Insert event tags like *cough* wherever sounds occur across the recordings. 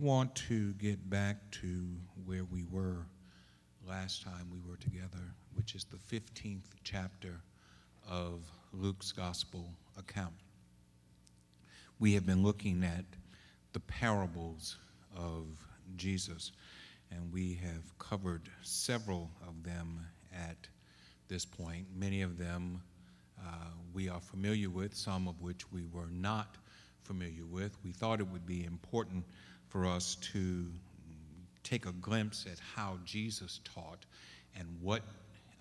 want to get back to where we were last time we were together, which is the 15th chapter of Luke's gospel account. We have been looking at the parables of Jesus, and we have covered several of them at this point. Many of them uh, we are familiar with, some of which we were not familiar with. We thought it would be important for us to take a glimpse at how Jesus taught and what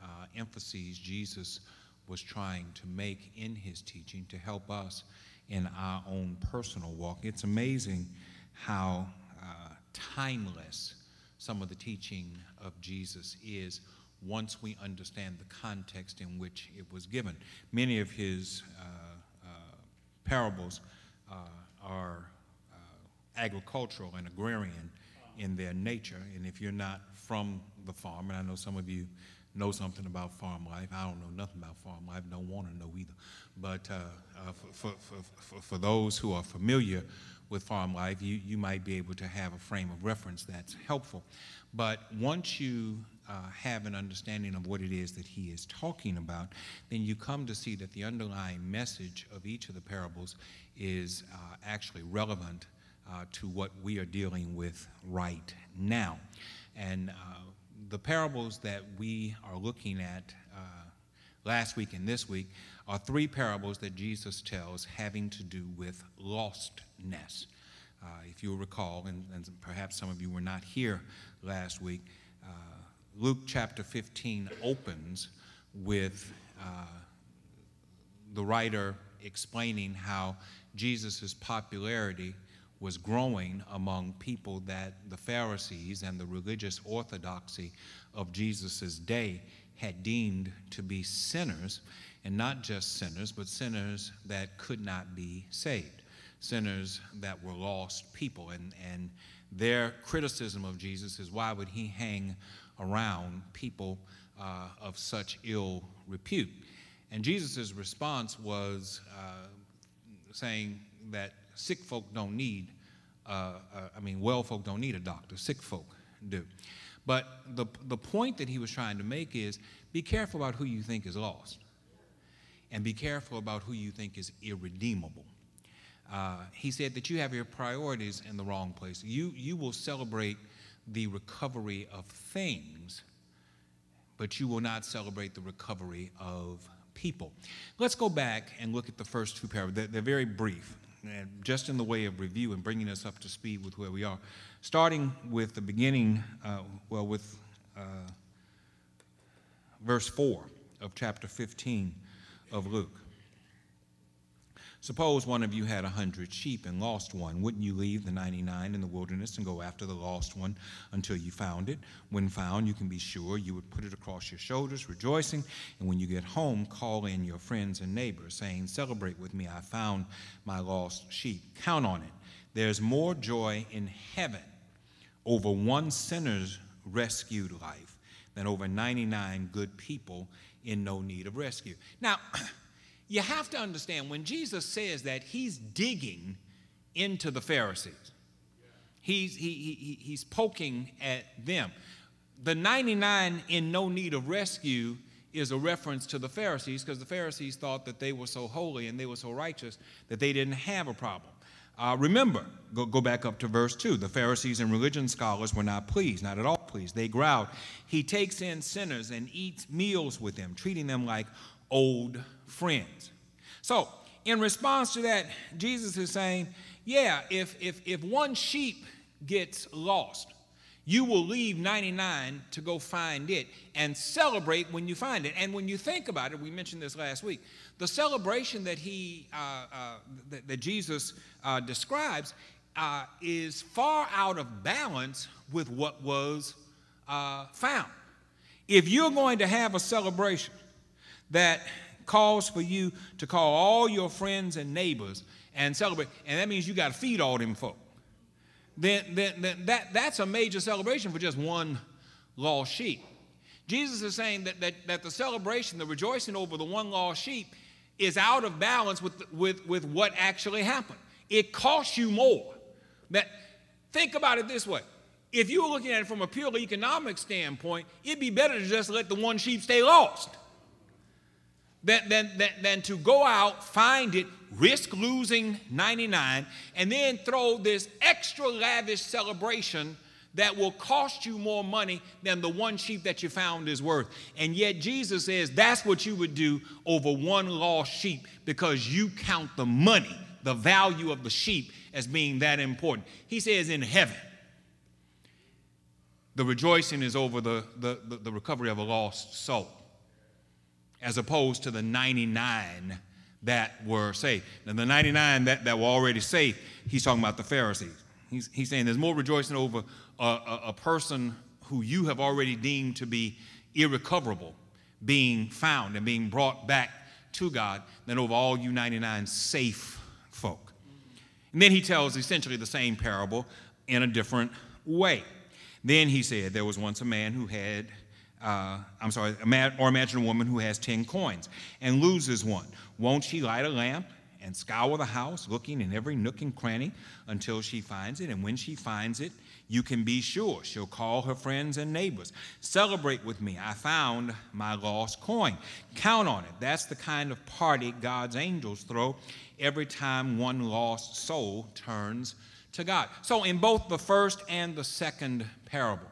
uh, emphases Jesus was trying to make in his teaching to help us in our own personal walk. It's amazing how uh, timeless some of the teaching of Jesus is once we understand the context in which it was given. Many of his uh, uh, parables uh, are agricultural and agrarian in their nature. And if you're not from the farm, and I know some of you know something about farm life, I don't know nothing about farm life, don't want to know either. But uh, uh, for, for, for, for, those who are familiar with farm life, you, you might be able to have a frame of reference that's helpful. But once you uh, have an understanding of what it is that he is talking about, then you come to see that the underlying message of each of the parables is uh, actually relevant uh, to what we are dealing with right now. And uh, the parables that we are looking at uh, last week and this week are three parables that Jesus tells having to do with lostness. Uh, if you'll recall, and, and, perhaps some of you were not here last week, uh, Luke chapter 15 opens with uh, the writer explaining how Jesus' popularity was growing among people that the Pharisees and the religious orthodoxy of Jesus' day had deemed to be sinners, and not just sinners, but sinners that could not be saved, sinners that were lost people. And, and their criticism of Jesus is why would he hang around people uh, of such ill repute. And Jesus' response was uh, saying that sick folk don't need, uh, uh, I mean, well folk don't need a doctor, sick folk do. But the, the point that he was trying to make is be careful about who you think is lost, and be careful about who you think is irredeemable. Uh, he said that you have your priorities in the wrong place. You, you will celebrate the recovery of things, but you will not celebrate the recovery of people. Let's go back and look at the first two paragraphs. They're, they're very brief, and just in the way of review and bringing us up to speed with where we are. Starting with the beginning, uh, well, with uh, verse 4 of chapter 15 of Luke. Suppose one of you had a hundred sheep and lost one. Wouldn't you leave the 99 in the wilderness and go after the lost one until you found it? When found, you can be sure you would put it across your shoulders, rejoicing. And when you get home, call in your friends and neighbors, saying, Celebrate with me, I found my lost sheep. Count on it. There's more joy in heaven over one sinner's rescued life than over 99 good people in no need of rescue. Now, *clears throat* you have to understand when Jesus says that, he's digging into the Pharisees. He's, he, he, he's poking at them. The 99 in no need of rescue is a reference to the Pharisees because the Pharisees thought that they were so holy and they were so righteous that they didn't have a problem. Uh, remember, go, go back up to verse 2. The Pharisees and religion scholars were not pleased, not at all pleased. They growled. He takes in sinners and eats meals with them, treating them like old friends. So, in response to that, Jesus is saying, yeah, if, if, if one sheep gets lost, you will leave 99 to go find it and celebrate when you find it. And when you think about it, we mentioned this last week, the celebration that he, uh, uh, that, that, Jesus uh, describes uh, is far out of balance with what was uh, found. If you're going to have a celebration that calls for you to call all your friends and neighbors and celebrate, and that means you got to feed all them folk. Then, then, then that, that's a major celebration for just one lost sheep. Jesus is saying that, that, that the celebration, the rejoicing over the one lost sheep, is out of balance with, with, with what actually happened. It costs you more. That Think about it this way. If you were looking at it from a purely economic standpoint, it'd be better to just let the one sheep stay lost than, than, than, than to go out, find it, risk losing 99, and then throw this extra lavish celebration that will cost you more money than the one sheep that you found is worth. And yet Jesus says that's what you would do over one lost sheep because you count the money, the value of the sheep, as being that important. He says in heaven, the rejoicing is over the, the, the, the recovery of a lost soul, as opposed to the 99 that were saved. Now, the 99 that, that were already saved, he's talking about the Pharisees. He's, he's saying there's more rejoicing over a, a, a person who you have already deemed to be irrecoverable being found and being brought back to God than over all you 99 safe folk. And then he tells essentially the same parable in a different way. Then he said, There was once a man who had, uh, I'm sorry, or imagine a woman who has 10 coins and loses one. Won't she light a lamp and scour the house, looking in every nook and cranny until she finds it? And when she finds it, you can be sure she'll call her friends and neighbors. Celebrate with me. I found my lost coin. Count on it. That's the kind of party God's angels throw every time one lost soul turns to God. So, in both the first and the second parable,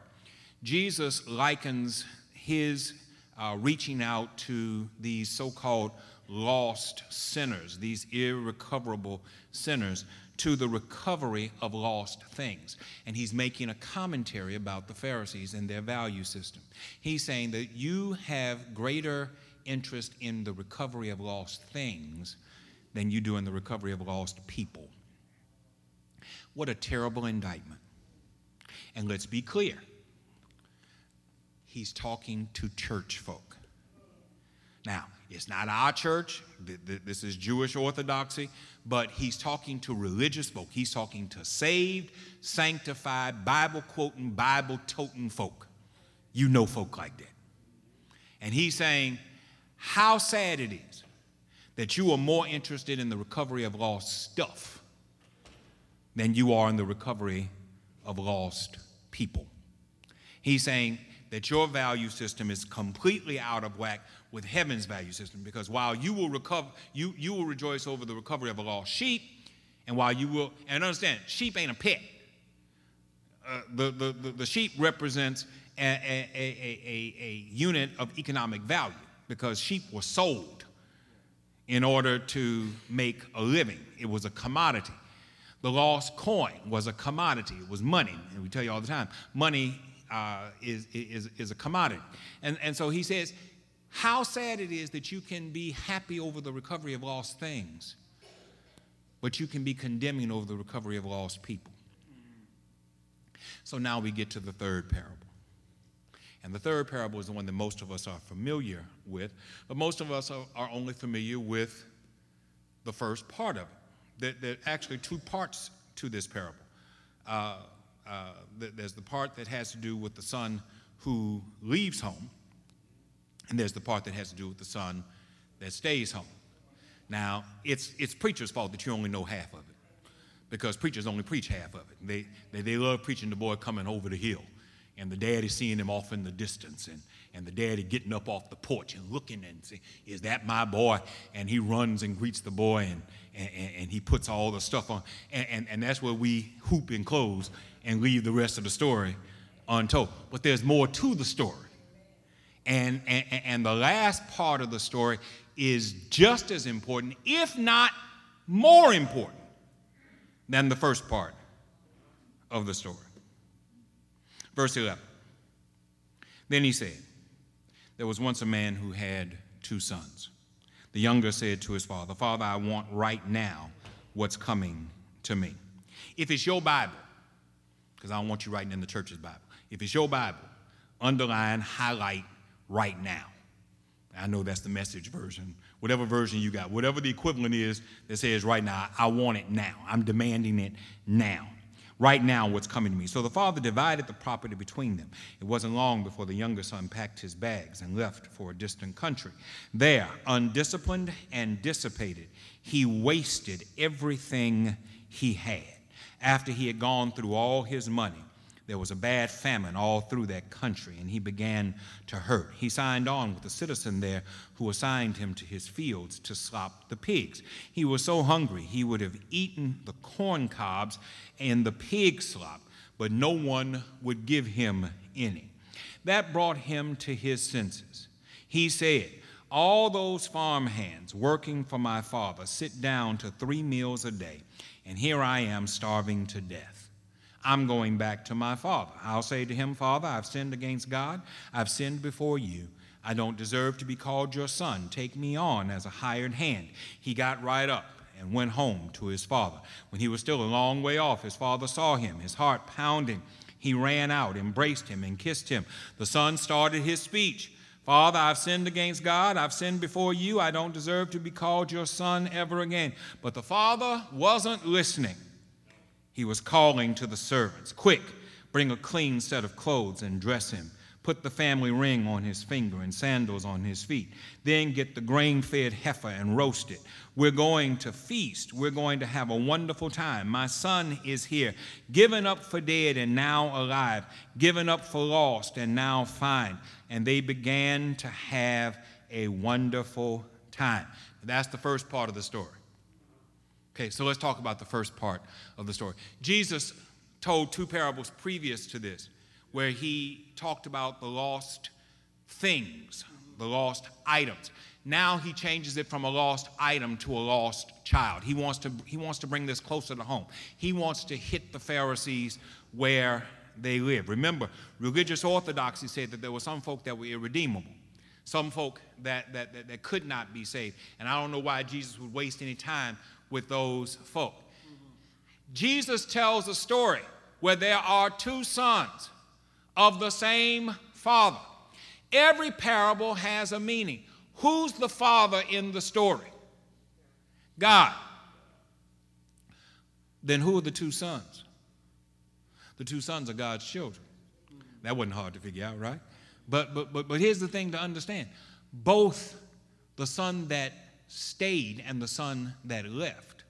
Jesus likens his uh, reaching out to these so called lost sinners, these irrecoverable sinners, to the recovery of lost things. And he's making a commentary about the Pharisees and their value system. He's saying that you have greater interest in the recovery of lost things than you do in the recovery of lost people. What a terrible indictment. And let's be clear he's talking to church folk. Now, it's not our church, this is Jewish orthodoxy, but he's talking to religious folk. He's talking to saved, sanctified, Bible quoting, Bible toting folk. You know folk like that. And he's saying, How sad it is that you are more interested in the recovery of lost stuff than you are in the recovery of lost people. He's saying that your value system is completely out of whack with heaven's value system because while you will recover you, you will rejoice over the recovery of a lost sheep and while you will and understand sheep ain't a pet uh, the, the, the, sheep represents a, a, a, a, a unit of economic value because sheep were sold in order to make a living. It was a commodity. The lost coin was a commodity, it was money. And we tell you all the time money uh, is, is, is a commodity. And, and so he says, How sad it is that you can be happy over the recovery of lost things, but you can be condemning over the recovery of lost people. So now we get to the third parable. And the third parable is the one that most of us are familiar with, but most of us are, are only familiar with the first part of it. There, there are actually two parts to this parable. Uh, uh, there's the part that has to do with the son who leaves home, and there's the part that has to do with the son that stays home. Now, it's, it's preacher's fault that you only know half of it because preachers only preach half of it. They, they, they love preaching the boy coming over the hill and the daddy seeing him off in the distance and, and the daddy getting up off the porch and looking and saying, is that my boy? And he runs and greets the boy and, and, and he puts all the stuff on. And, and, and that's where we hoop and close and leave the rest of the story untold. But there's more to the story. And, and, and the last part of the story is just as important, if not more important, than the first part of the story. Verse 11. Then he said, There was once a man who had two sons. The younger said to his father, Father, I want right now what's coming to me. If it's your Bible, because I don't want you writing in the church's Bible, if it's your Bible, underline, highlight right now. I know that's the message version. Whatever version you got, whatever the equivalent is that says right now, I want it now. I'm demanding it now right now what's coming to me. So the father divided the property between them. It wasn't long before the younger son packed his bags and left for a distant country. There, undisciplined and dissipated, he wasted everything he had. After he had gone through all his money, there was a bad famine all through that country, and he began to hurt. He signed on with a citizen there who assigned him to his fields to slop the pigs. He was so hungry he would have eaten the corn cobs and the pig slop, but no one would give him any. That brought him to his senses. He said, All those farm hands working for my father sit down to three meals a day, and here I am starving to death. I'm going back to my father. I'll say to him, Father, I've sinned against God. I've sinned before you. I don't deserve to be called your son. Take me on as a hired hand. He got right up and went home to his father. When he was still a long way off, his father saw him, his heart pounding. He ran out, embraced him, and kissed him. The son started his speech. Father, I've sinned against God. I've sinned before you. I don't deserve to be called your son ever again. But the father wasn't listening he was calling to the servants Quick, bring a clean set of clothes and dress him. Put the family ring on his finger and sandals on his feet. Then get the grain fed heifer and roast it. We're going to feast. We're going to have a wonderful time. My son is here, given up for dead and now alive, given up for lost and now find. And they began to have a wonderful time. That's the first part of the story. Okay, so let's talk about the first part of the story. Jesus told two parables previous to this, where he talked about the lost things, the lost items. Now he changes it from a lost item to a lost child. He wants to, he wants to bring this closer to home. He wants to hit the Pharisees where they live. Remember, religious orthodoxy said that there were some folk that were irredeemable, some folk that, that, that, that could not be saved. And I don't know why Jesus would waste any time with those folk. Jesus tells a story where there are two sons of the same father. Every parable has a meaning. Who's the father in the story? God. Then who are the two sons? The two sons are God's children. That wasn't hard to figure out, right? But but but but here's the thing to understand. Both the son that stayed and the son that left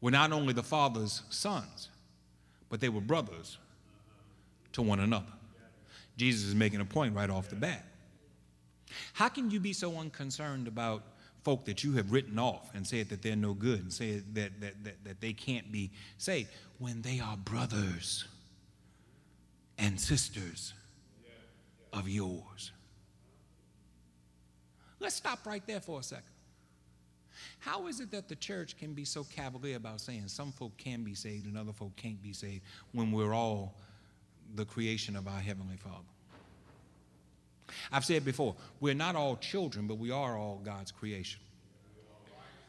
were not only the father's sons, but they were brothers to one another. Jesus is making a point right off the bat. How can you be so unconcerned about folk that you have written off and said that they're no good and said that, that, that, that they can't be saved when they are brothers and sisters of yours? Let's stop right there for a second. How is it that the church can be so cavalier about saying some folk can be saved and other folk can't be saved when we're all the creation of our Heavenly Father? I've said before, we're not all children, but we are all God's creation.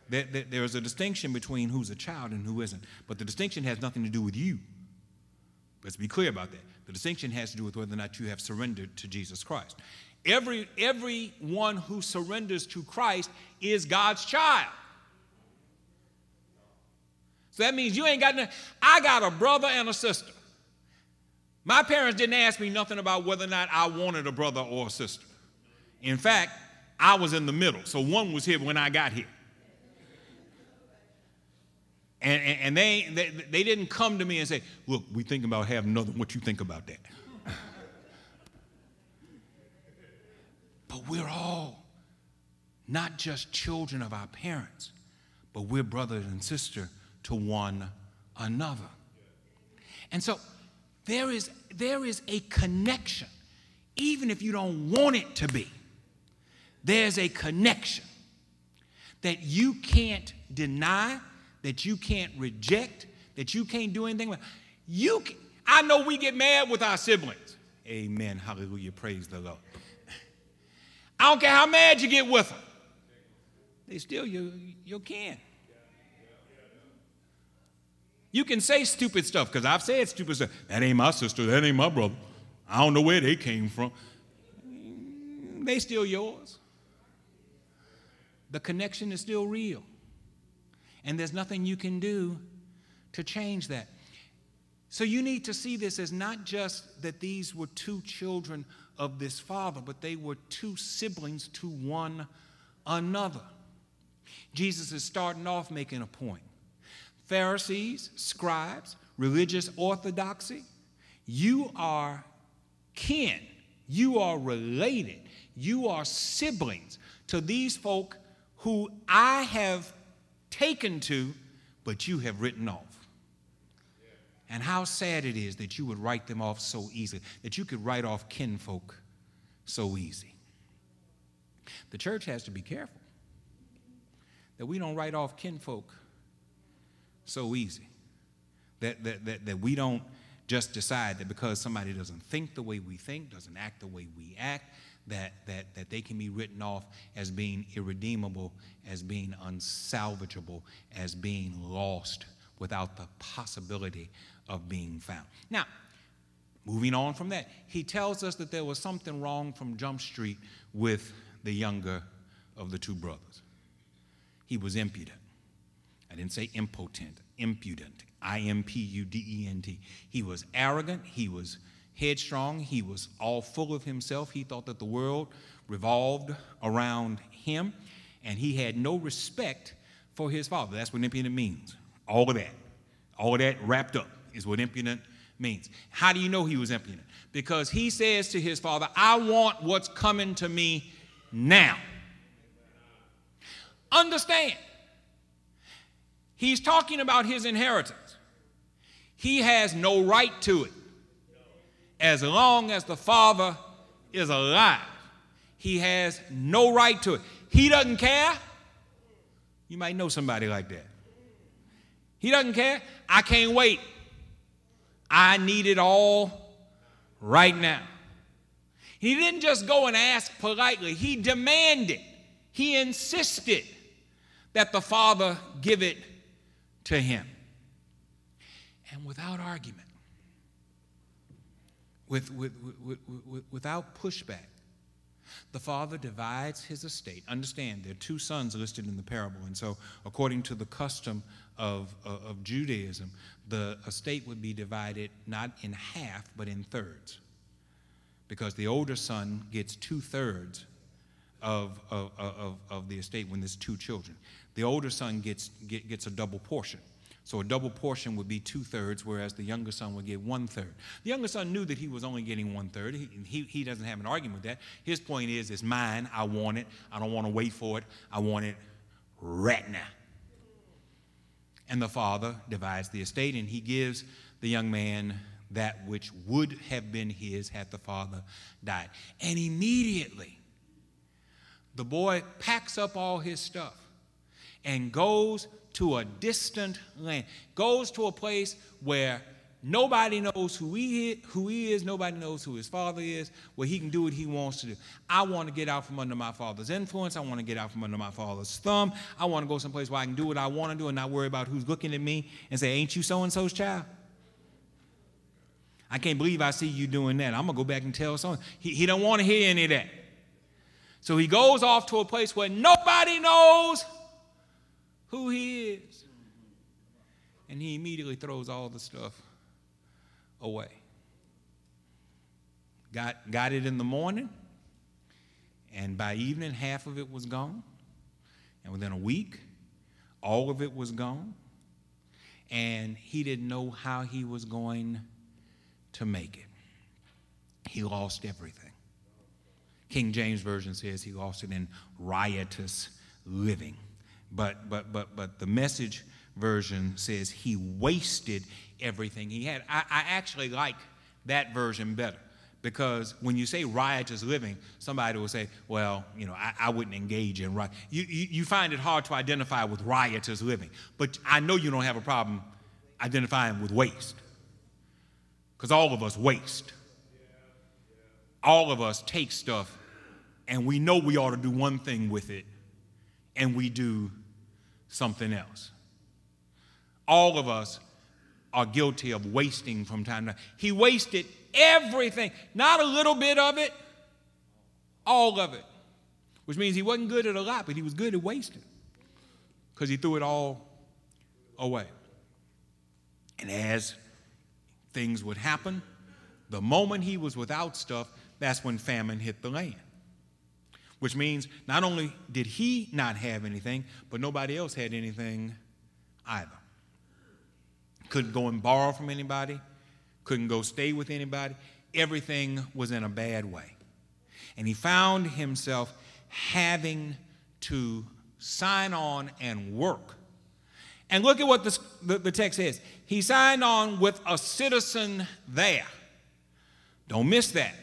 There, there, there's a distinction between who's a child and who isn't, but the distinction has nothing to do with you. Let's be clear about that. The distinction has to do with whether or not you have surrendered to Jesus Christ. Every, everyone who surrenders to Christ is God's child. So that means you ain't got no, I got a brother and a sister. My parents didn't ask me nothing about whether or not I wanted a brother or a sister. In fact, I was in the middle. So one was here when I got here. And, and, and they, they, they didn't come to me and say, Look, we think about having another. What you think about that? *laughs* But we're all not just children of our parents, but we're brothers and sisters to one another. And so there is, there is a connection, even if you don't want it to be. There's a connection that you can't deny, that you can't reject, that you can't do anything with. You, can, I know we get mad with our siblings. Amen. Hallelujah. Praise the Lord. I don't care how mad you get with them. They still you you can. You can say stupid stuff because I've said stupid stuff. That ain't my sister. That ain't my brother. I don't know where they came from. They still yours. The connection is still real. And there's nothing you can do to change that. So you need to see this as not just that these were two children of this father, but they were two siblings to one another. Jesus is starting off making a point. Pharisees, scribes, religious orthodoxy. You are kin, you are related, you are siblings to these folk who I have taken to, but you have written off. And how sad it is that you would write them off so easily, that you could write off kinfolk so easy. The church has to be careful that we don't write off kinfolk so easy. That, that, that, that we don't just decide that because somebody doesn't think the way we think, doesn't act the way we act, that, that, that they can be written off as being irredeemable, as being unsalvageable, as being lost without the possibility of being found. Now, moving on from that, he tells us that there was something wrong from Jump Street with the younger of the two brothers. He was impudent. I didn't say impotent, impudent. I M P U D E N T. He was arrogant. He was headstrong. He was all full of himself. He thought that the world revolved around him, and he had no respect for his father. That's what impudent means. All of that. All of that wrapped up is what impudent means. How do you know he was impudent? Because he says to his father, I want what's coming to me now. Understand, he's talking about his inheritance. He has no right to it. As long as the father is alive, he has no right to it. He doesn't care. You might know somebody like that. He doesn't care. I can't wait. I need it all right now. He didn't just go and ask politely, he demanded, he insisted that the Father give it to him. And without argument, with, with, with, without pushback, the father divides his estate. Understand, there are two sons listed in the parable, and so according to the custom of, of, of Judaism, the estate would be divided not in half, but in thirds. Because the older son gets two thirds of, of, of, of the estate when there's two children. The older son gets, get, gets a double portion. So a double portion would be two thirds, whereas the younger son would get one third. The younger son knew that he was only getting one third. He, he, he doesn't have an argument with that. His point is, it's mine. I want it. I don't want to wait for it. I want it right now. And the father divides the estate and he gives the young man that which would have been his had the father died. And immediately, the boy packs up all his stuff and goes to a distant land, goes to a place where nobody knows who he, is, who he is, nobody knows who his father is, where he can do what he wants to do. I want to get out from under my father's influence. I want to get out from under my father's thumb. I want to go someplace where I can do what I want to do and not worry about who's looking at me and say, Ain't you so and so's child? I can't believe I see you doing that. I'm going to go back and tell someone. He, he don't want to hear any of that. So he goes off to a place where nobody knows who he is. And he immediately throws all the stuff away. Got, got it in the morning, and by evening, half of it was gone. And within a week, all of it was gone. And he didn't know how he was going to make it. He lost everything. King James Version says he lost it in riotous living. But, but, but, but the message version says he wasted everything he had. I, I actually like that version better because when you say riotous living, somebody will say, well, you know, I, I wouldn't engage in riot. You, you, you, find it hard to identify with riotous living, but I know you don't have a problem identifying with waste because all of us waste. All of us take stuff and we know we ought to do one thing with it and we do something else. All of us are guilty of wasting from time to time. He wasted everything, not a little bit of it, all of it. Which means he wasn't good at a lot, but he was good at wasting because he threw it all away. And as things would happen, the moment he was without stuff, that's when famine hit the land which means not only did he not have anything, but nobody else had anything either. couldn't go and borrow from anybody, couldn't go stay with anybody. Everything was in a bad way. And he found himself having to sign on and work. And look at what this, the, the text says. He signed on with a citizen there. Don't miss that.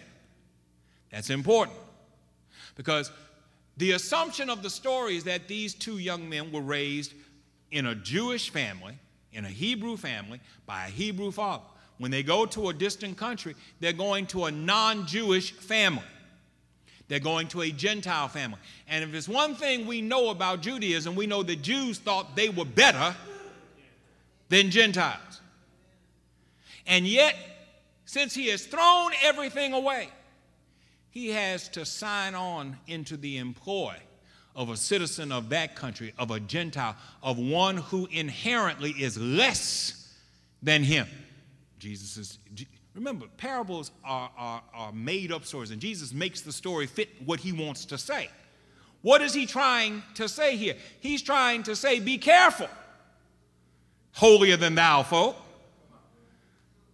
That's important. Because the assumption of the story is that these two young men were raised in a Jewish family, in a Hebrew family, by a Hebrew father. When they go to a distant country, they're going to a non Jewish family. They're going to a Gentile family. And if it's one thing we know about Judaism, we know that Jews thought they were better than Gentiles. And yet, since he has thrown everything away, he has to sign on into the employ of a citizen of that country, of a Gentile, of one who inherently is less than him. Jesus is, remember, parables are, are, are made up stories, and Jesus makes the story fit what he wants to say. What is he trying to say here? He's trying to say, be careful, holier than thou folk,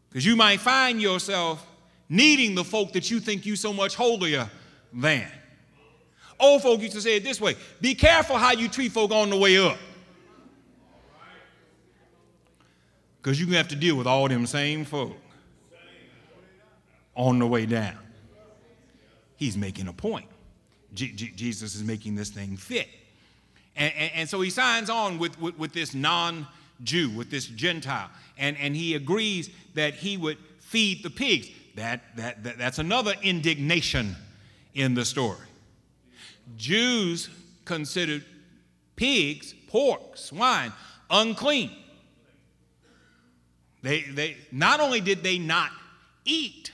because you might find yourself needing the folk that you think you so much holier than. Old folk used to say it this way be careful how you treat folk on the way up. Because you're going to have to deal with all them same folk on the way down. He's making a point. Jesus is making this thing fit. And, and, and so he signs on with, with, with this non Jew, with this Gentile, and, and he agrees that he would feed the pigs. That, that, that, that's another indignation in the story. Jews considered pigs, pork, swine, unclean. They, they, not only did they not eat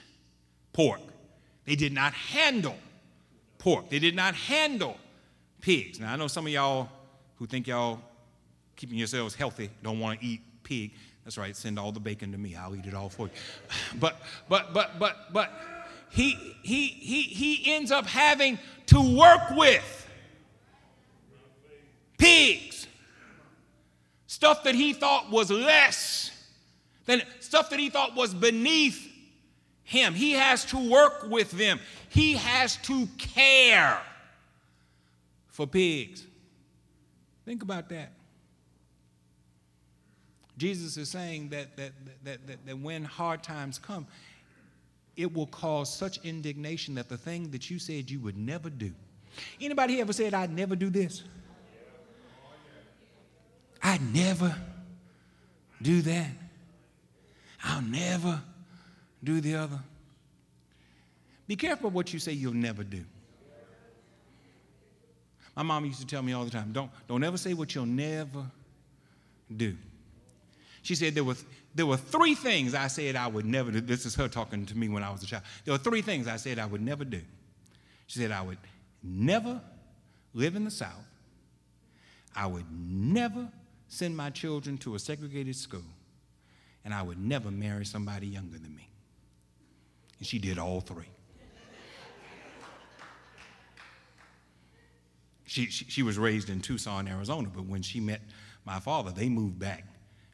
pork, they did not handle pork. They did not handle pigs. Now, I know some of y'all who think y'all keeping yourselves healthy don't want to eat pig. That's right, send all the bacon to me. I'll eat it all for you. *sighs* But, but, but, but, but, he, he, he, he ends up having to work with pigs, stuff that he thought was less than stuff that he thought was beneath him. He has to work with them, he has to care for pigs. Think about that. Jesus is saying that, that, that, that, that when hard times come, it will cause such indignation that the thing that you said you would never do. Anybody ever said, I'd never do this? I'd never do that. I'll never do the other. Be careful what you say you'll never do. My mom used to tell me all the time don't, don't ever say what you'll never do. She said there were, there were three things I said I would never do. This is her talking to me when I was a child. There were three things I said I would never do. She said I would never live in the South. I would never send my children to a segregated school. And I would never marry somebody younger than me. And she did all three. She, she, she was raised in Tucson, Arizona, but when she met my father, they moved back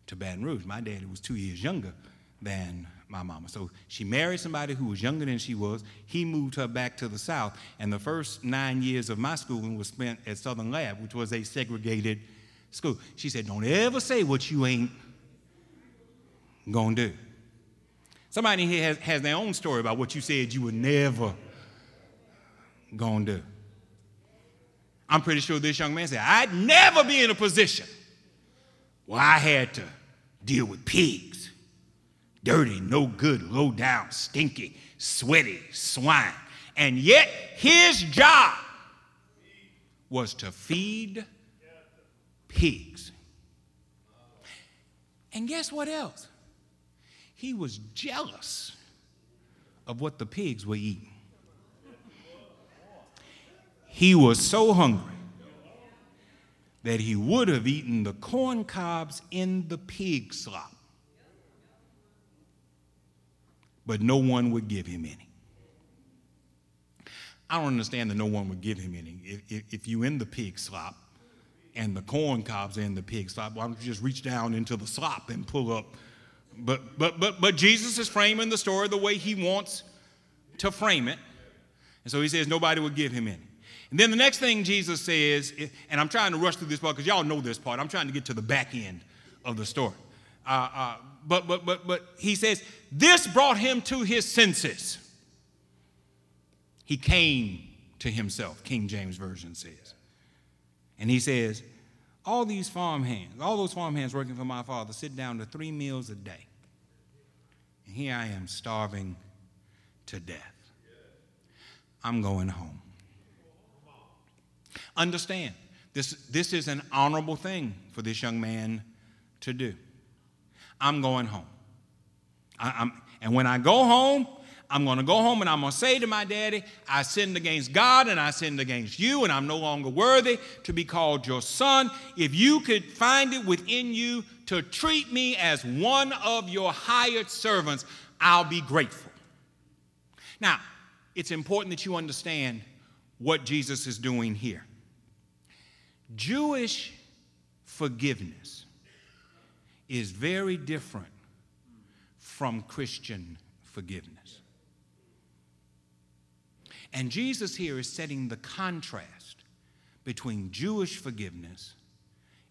to Baton Rouge. My daddy was two years younger than my mama. So she married somebody who was younger than she was. He moved her back to the South. And the first nine years of my schooling was spent at Southern Lab, which was a segregated school. She said, Don't ever say what you ain't gonna do. Somebody here has, has their own story about what you said you would never gonna do. I'm pretty sure this young man said, I'd never be in a position where I had to deal with pigs. Dirty, no good, low down, stinky, sweaty swine. And yet his job was to feed pigs. And guess what else? He was jealous of what the pigs were eating. He was so hungry that he would have eaten the corn cobs in the pig slop. But no one would give him any. I don't understand that no one would give him any. If, if, if you in the pig slop and the corn cobs in the pig slop, why don't you just reach down into the slop and pull up but, but, but, but Jesus is framing the story the way he wants to frame it. And so he says nobody would give him any. And then the next thing Jesus says, and I'm trying to rush through this part because y'all know this part. I'm trying to get to the back end of the story. Uh, uh, but, but, but, but he says, this brought him to his senses. He came to himself, King James Version says. And he says, all these farm hands, all those farm hands working for my father, sit down to three meals a day. And here I am starving to death. I'm going home. Understand, this, this is an honorable thing for this young man to do. I'm going home. I, and when I go home, I'm going to go home and I'm going to say to my daddy, I sinned against God and I sinned against you, and I'm no longer worthy to be called your son. If you could find it within you to treat me as one of your hired servants, I'll be grateful. Now, it's important that you understand what Jesus is doing here. Jewish forgiveness is very different from Christian forgiveness. And Jesus here is setting the contrast between Jewish forgiveness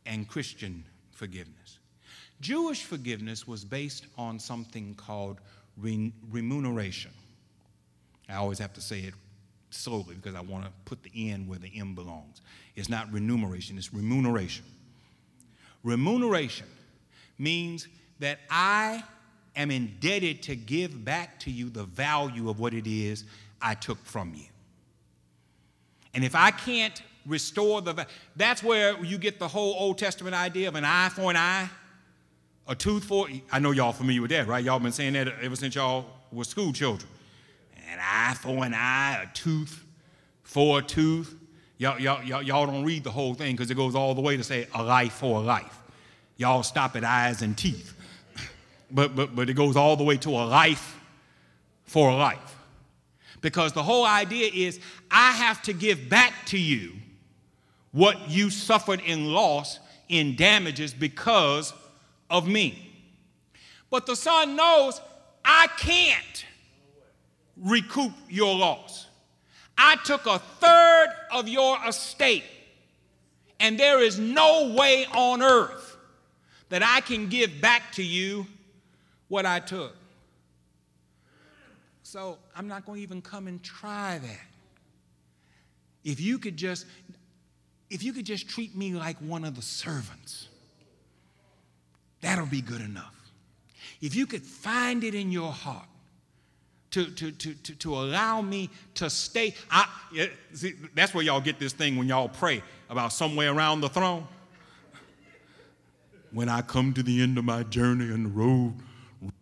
and Christian forgiveness. Jewish forgiveness was based on something called remuneration. I always have to say it slowly because I want to put the N where the M belongs. It's not renumeration, it's remuneration. Remuneration means that I am indebted to give back to you the value of what it is I took from you. And if I can't restore the that's where you get the whole Old Testament idea of an eye for an eye, a tooth for I know y'all familiar with that, right? Y'all been saying that ever since y'all were school children. An eye for an eye, a tooth for a tooth. Y'all, y'all, y'all, y'all don't read the whole thing because it goes all the way to say a life for a life. Y'all stop at eyes and teeth. *coughs* But, but, but it goes all the way to a life for a life. Because the whole idea is I have to give back to you what you suffered in loss, in damages because of me. But the son knows I can't recoup your loss. I took a third of your estate, and there is no way on earth that I can give back to you what I took. So I'm not going to even come and try that. If you could just if you could just treat me like one of the servants, that'll be good enough. If you could find it in your heart to, to, to, to, to allow me to stay, I, see, that's where y'all get this thing when y'all pray about somewhere around the throne. When I come to the end of my journey and the road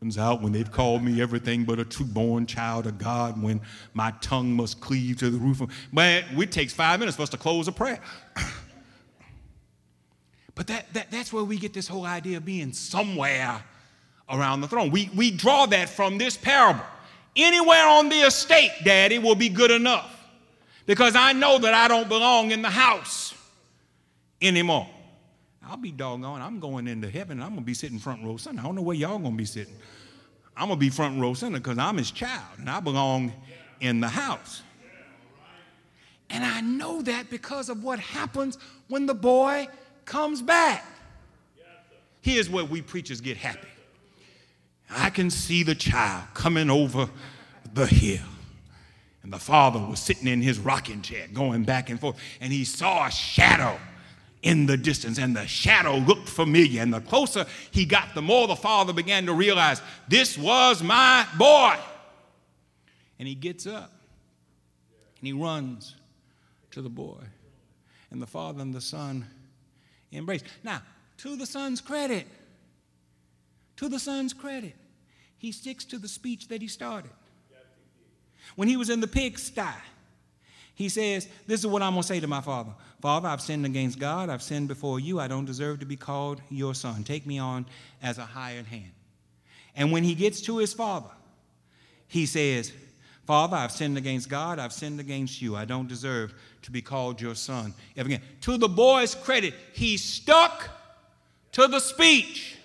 runs out when they've called me everything but a true born child of God, when my tongue must cleave to the roof of man, it takes five minutes for us to close a prayer. *clears throat* but that, that, that's where we get this whole idea of being somewhere around the throne. We, we draw that from this parable. Anywhere on the estate, Daddy, will be good enough. Because I know that I don't belong in the house anymore. I'll be doggone. I'm going into heaven. I'm going to be sitting front row center. I don't know where y'all going to be sitting. I'm going to be front row center because I'm his child and I belong in the house. And I know that because of what happens when the boy comes back. Here's where we preachers get happy. I can see the child coming over the hill. And the father was sitting in his rocking chair going back and forth, and he saw a shadow in the distance, and the shadow looked familiar. And the closer he got, the more the father began to realize this was my boy. And he gets up and he runs to the boy. And the father and the son embrace. Now, to the son's credit, to the son's credit, he sticks to the speech that he started. When he was in the pigsty, he says, This is what I'm going to say to my father Father, I've sinned against God. I've sinned before you. I don't deserve to be called your son. Take me on as a hired hand. And when he gets to his father, he says, Father, I've sinned against God. I've sinned against you. I don't deserve to be called your son. Again. To the boy's credit, he stuck to the speech.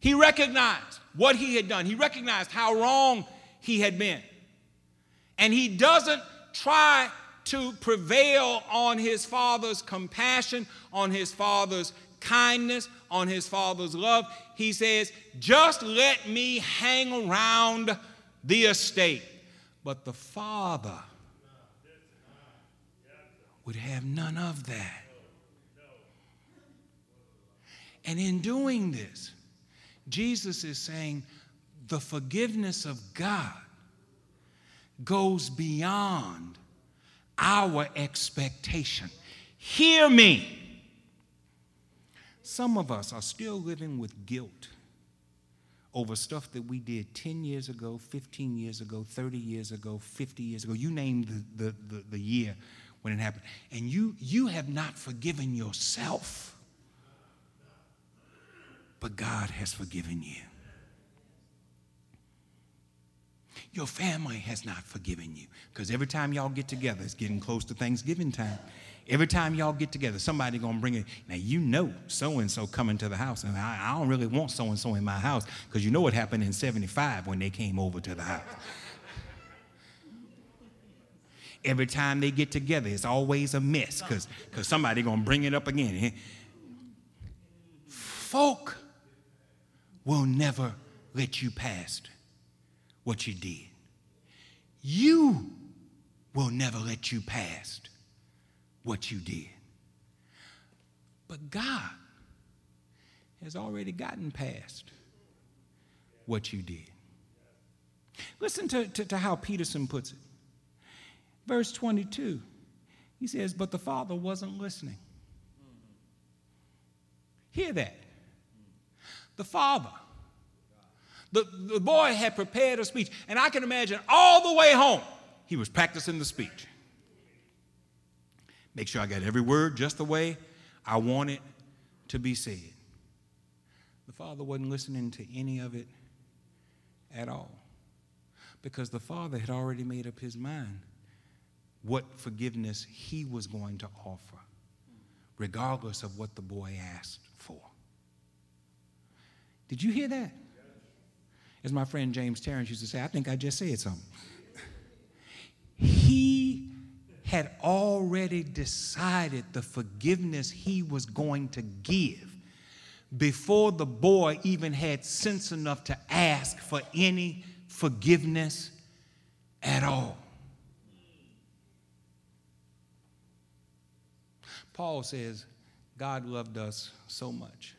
He recognized what he had done, he recognized how wrong he had been. And he doesn't try to prevail on his father's compassion, on his father's kindness, on his father's love. He says, Just let me hang around the estate. But the father would have none of that. And in doing this, Jesus is saying the forgiveness of God goes beyond our expectation. Hear me. Some of us are still living with guilt over stuff that we did 10 years ago, 15 years ago, 30 years ago, 50 years ago. You name the, the, the, the year when it happened. And you, you have not forgiven yourself, but God has forgiven you. Your family has not forgiven you because every time y'all get together, it's getting close to Thanksgiving time. Every time y'all get together, somebody gonna bring it. Now you know so and so coming to the house, and I, I don't really want so and so in my house because you know what happened in '75 when they came over to the house. Every time they get together, it's always a mess because somebody gonna bring it up again. Folk will never let you past what you did. You will never let you past what you did. But God has already gotten past what you did. Listen to, to, to, how Peterson puts it. Verse 22, he says, But the Father wasn't listening. Hear that. The Father the, the boy had prepared a speech, and I can imagine all the way home, he was practicing the speech. Make sure I got every word just the way I want it to be said. The father wasn't listening to any of it at all because the father had already made up his mind what forgiveness he was going to offer, regardless of what the boy asked. Did you hear that? As my friend James Terrence used to say, I think I just said something. He had already decided the forgiveness he was going to give before the boy even had sense enough to ask for any forgiveness at all. Paul says, God loved us so much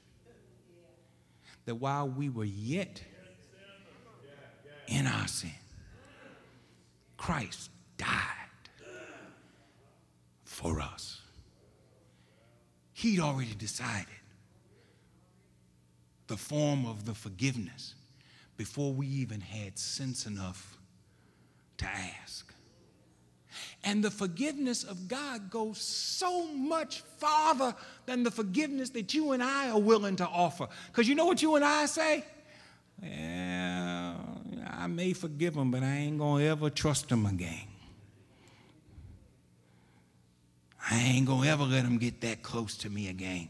that while we were yet in our sin. Christ died for us. He'd already decided the form of the forgiveness before we even had sense enough to ask. And the forgiveness of God goes so much farther than the forgiveness that you and I are willing to offer. Because you know what you and I say? Yeah, I may forgive him, but I ain't going to ever trust him again. I ain't going to ever let him get that close to me again.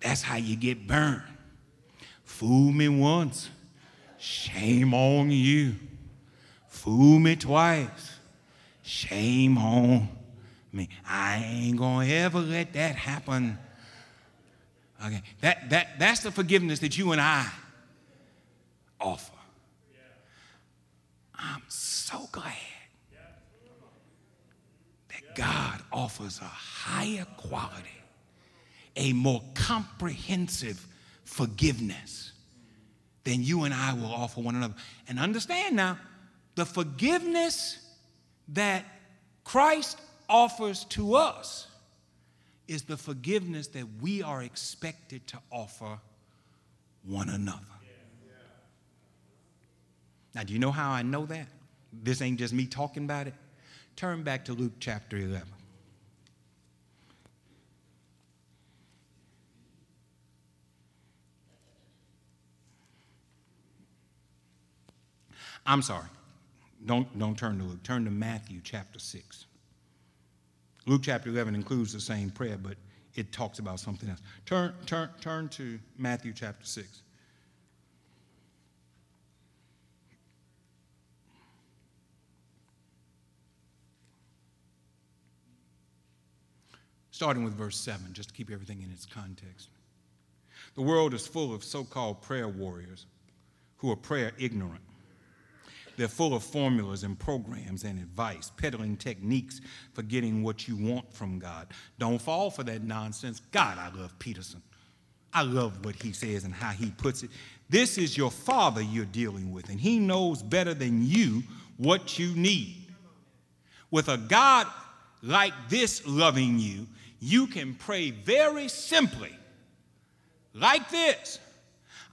That's how you get burned. Fool me once, shame on you. Fool me twice, shame on me. I ain't to ever let that happen. Okay, that, that, that's the forgiveness that you and I offer. I'm so glad that God offers a higher quality, a more comprehensive forgiveness than you and I will offer one another. And understand now, the forgiveness that Christ offers to us is the forgiveness that we are expected to offer one another. Now, do you know how I know that? This ain't just me talking about it. Turn back to Luke chapter 11. I'm sorry. Don't, don't turn to Luke. Turn to Matthew chapter 6. Luke chapter 11 includes the same prayer, but it talks about something else. Turn, turn, turn to Matthew chapter 6. Starting with verse 7, just to keep everything in its context. The world is full of so called prayer warriors who are prayer ignorant. They're full of formulas and programs and advice, peddling techniques for getting what you want from God. Don't fall for that nonsense. God, I love Peterson. I love what he says and how he puts it. This is your father you're dealing with, and he knows better than you what you need. With a God like this loving you, you can pray very simply, like this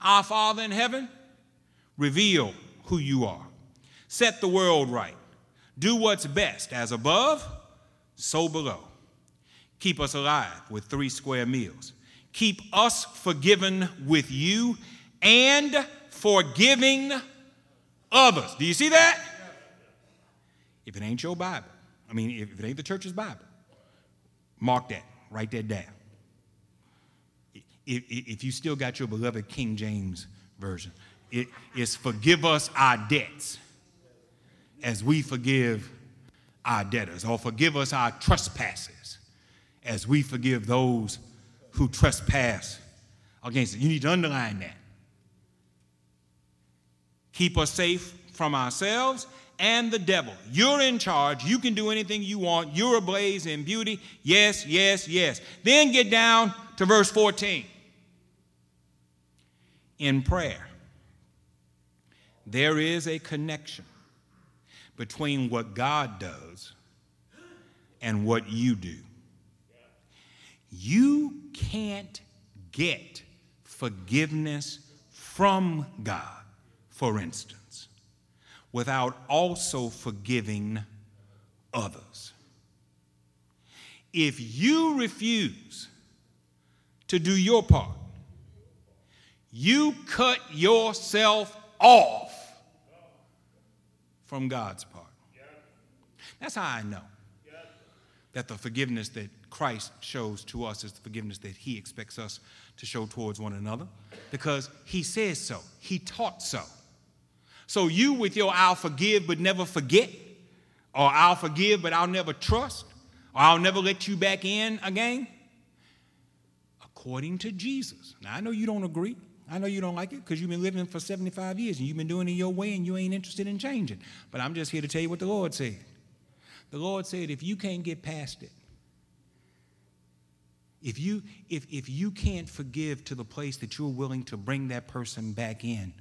Our Father in heaven, reveal who you are, set the world right, do what's best, as above, so below. Keep us alive with three square meals. Keep us forgiven with you and forgiving others. Do you see that? If it ain't your Bible, I mean, if it ain't the church's Bible, mark that, write that down. If, if you still got your beloved King James Version, it is forgive us our debts as we forgive our debtors, or forgive us our trespasses as we forgive those who trespass against us. You need to underline that. Keep us safe from ourselves and the devil. You're in charge. You can do anything you want. You're ablaze in beauty. Yes, yes, yes. Then get down to verse 14. In prayer, there is a connection between what God does and what you do. You can't get forgiveness from God, for instance, without also forgiving others. If you refuse to do your part, you cut yourself off from God's part. That's how I know that the forgiveness that Christ shows to us is the forgiveness that he expects us to show towards one another because he says so. He taught so. So you with your I'll forgive but never forget, or I'll forgive but I'll never trust, or I'll never let you back in again, according to Jesus. Now I know you don't agree. I know you don't like it because you've been living for 75 years and you've been doing it your way and you ain't interested in changing. But I'm just here to tell you what the Lord said. The Lord said, if you can't get past it, if you, if, if you can't forgive to the place that you're willing to bring that person back in,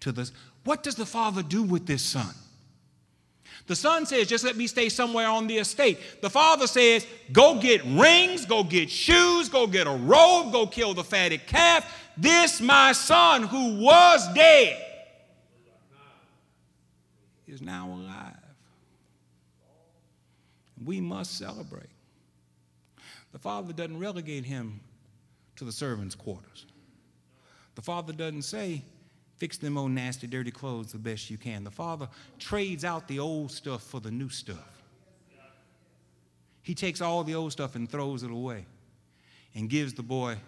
to this, what does the father do with this son? The son says, just let me stay somewhere on the estate. The father says, go get rings, go get shoes, go get a robe, go kill the fatted calf. This, my son, who was dead, is now alive. We must celebrate. The father doesn't relegate him to the servants' quarters. The father doesn't say, fix them old nasty, dirty clothes the best you can. The father trades out the old stuff for the new stuff. He takes all the old stuff and throws it away and gives the boy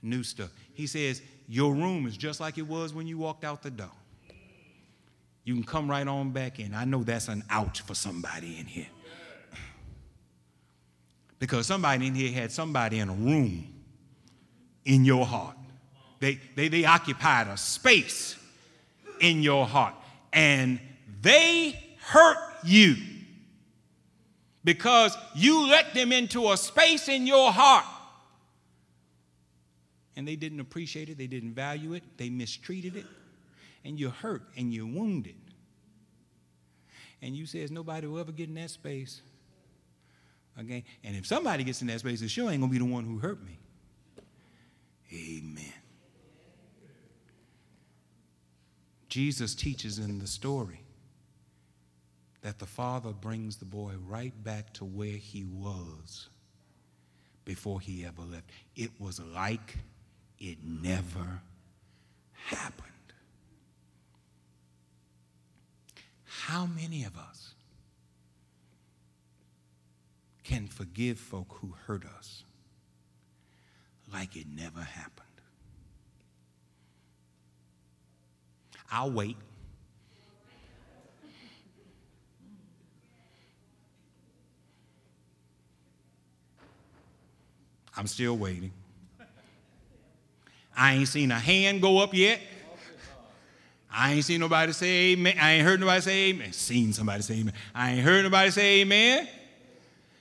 new stuff. He says, Your room is just like it was when you walked out the door. You can come right on back in. I know that's an ouch for somebody in here because somebody in here had somebody in a room in your heart. They, they, they occupied a space in your heart and they hurt you because you let them into a space in your heart and they didn't appreciate it, they didn't value it, they mistreated it, and you're hurt and you're wounded. And you says nobody will ever get in that space Okay? And if somebody gets in that space, it sure ain't gonna be the one who hurt me. Amen. Jesus teaches in the story that the father brings the boy right back to where he was before he ever left. It was like it never happened. How many of us can forgive folk who hurt us like it never happened. I'll wait. I'm still waiting. I ain't seen a hand go up yet. I ain't seen nobody say amen. I ain't heard nobody say amen. Seen somebody say amen. I ain't heard nobody say amen.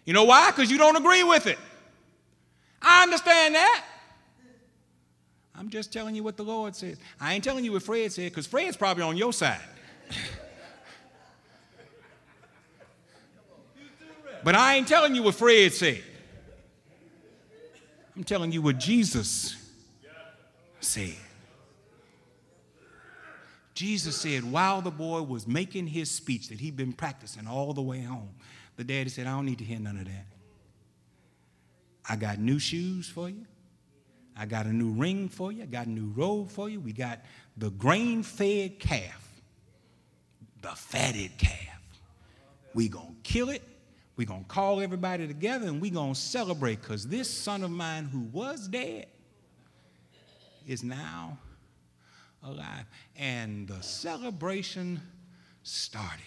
You know why? Because you don't agree with it. I understand that. I'm just telling you what the Lord says. I ain't telling you what Fred said because Fred's probably on your side. *laughs* but I ain't telling you what Fred said. I'm telling you what Jesus said. Jesus said while the boy was making his speech that he'd been practicing all the way home, the daddy said, I don't need to hear none of that. I got new shoes for you. I got a new ring for you. I got a new robe for you. We got the grain fed calf, the fatted calf. we going to kill it. we going to call everybody together and we going to celebrate because this son of mine who was dead is now alive. And the celebration started.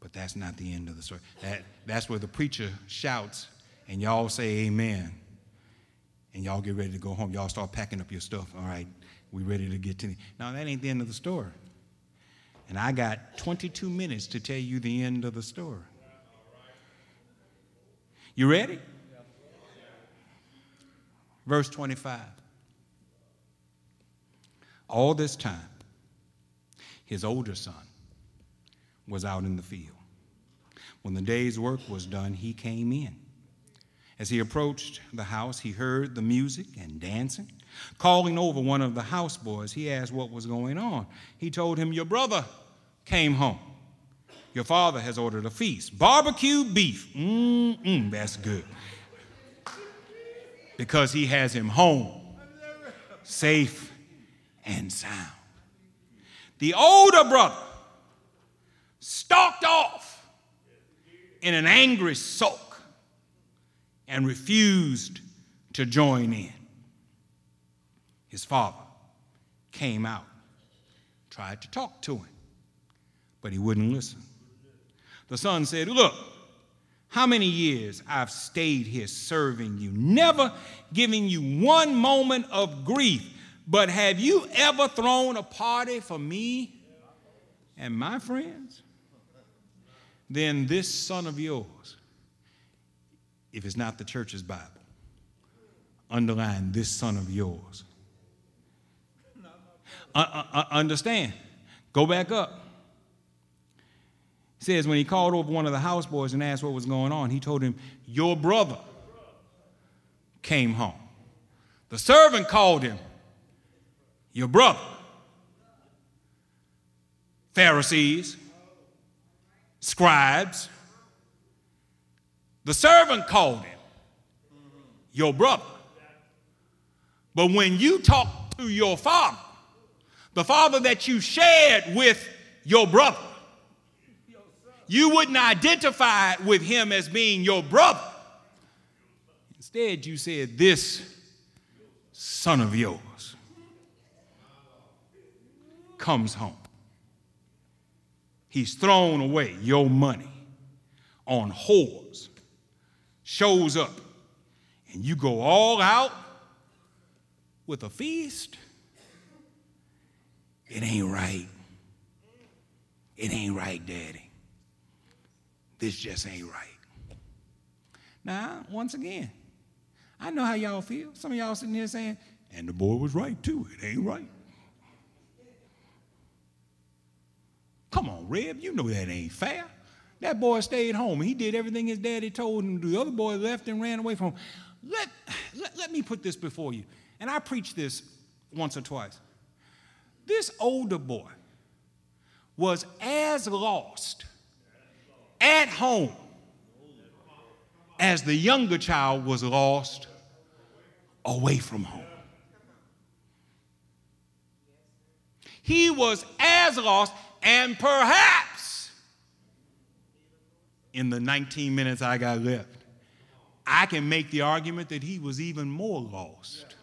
But that's not the end of the story. That, that's where the preacher shouts, and y'all say amen. And y'all get ready to go home. Y'all start packing up your stuff. All right, we ready to get to the. Now, that ain't the end of the story. And I got 22 minutes to tell you the end of the story. You ready? Verse 25. All this time, his older son was out in the field. When the day's work was done, he came in. As he approached the house, he heard the music and dancing. Calling over one of the houseboys, he asked what was going on. He told him, Your brother came home. Your father has ordered a feast. Barbecue beef. Mmm, that's good. Because he has him home, safe and sound. The older brother stalked off in an angry sulk and refused to join in. His father came out, tried to talk to him, but he wouldn't listen. The son said, Look, how many years I've stayed here serving you, never giving you one moment of grief but have you ever thrown a party for me and my friends? Then this son of yours, if it's not the church's Bible, underline this son of yours. Uh, uh, uh, understand. Go back up. He says, when he called over one of the houseboys and asked what was going on, he told him, Your brother came home. The servant called him your brother. Pharisees, scribes. The servant called him your brother. But when you talk to your father, the father that you shared with your brother, you wouldn't identify with him as being your brother. Instead, you said, This son of yours. comes home. He's thrown away your money on whores, shows up, and you go all out with a feast. It ain't right. It ain't right, Daddy. This just ain't right. Now, once again, I know how y'all feel. Some of y'all sitting here saying, and the boy was right too. It ain't right. Come on, Reb, you know that ain't fair. That boy stayed home. He did everything his daddy told him. The other boy left and ran away from home. Let, let, let me put this before you. And I preached this once or twice. This older boy was as lost at home as the younger child was lost away from home. He was as lost and perhaps in the 19 minutes I got left, I can make the argument that he was even more lost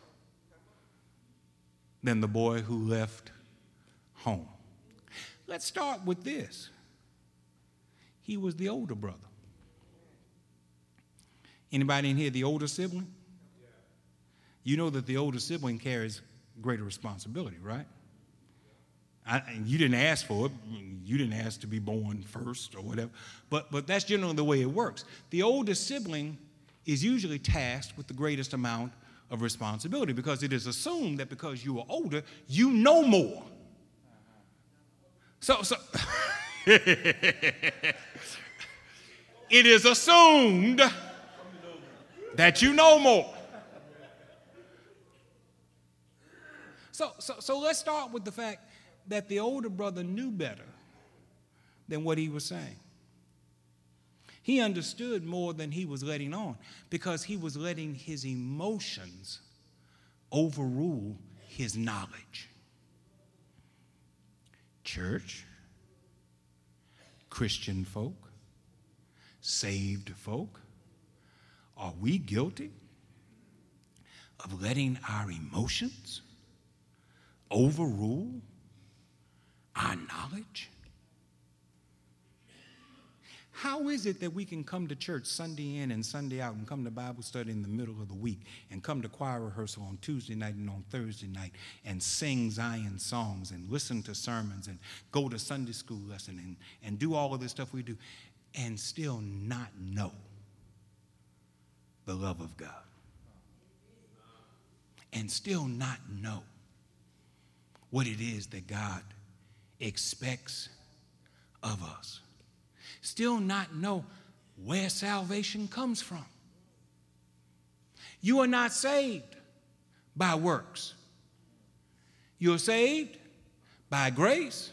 than the boy who left home. Let's start with this. He was the older brother. Anybody in here the older sibling? You know that the older sibling carries greater responsibility, right? I, you didn't ask for it. You didn't ask to be born first or whatever. But, but that's generally the way it works. The oldest sibling is usually tasked with the greatest amount of responsibility because it is assumed that because you are older, you know more. So, so *laughs* it is assumed that you know more. So, so, so let's start with the fact that the older brother knew better than what he was saying. He understood more than he was letting on because he was letting his emotions overrule his knowledge. Church, Christian folk, saved folk, are we guilty of letting our emotions overrule our knowledge? How is it that we can come to church Sunday in and Sunday out and come to Bible study in the middle of the week and come to choir rehearsal on Tuesday night and on Thursday night and sing Zion songs and listen to sermons and go to Sunday school lesson and, and do all of this stuff we do and still not know the love of God? And still not know what it is that God expects of us. Still not know where salvation comes from. You are not saved by works. You are saved by grace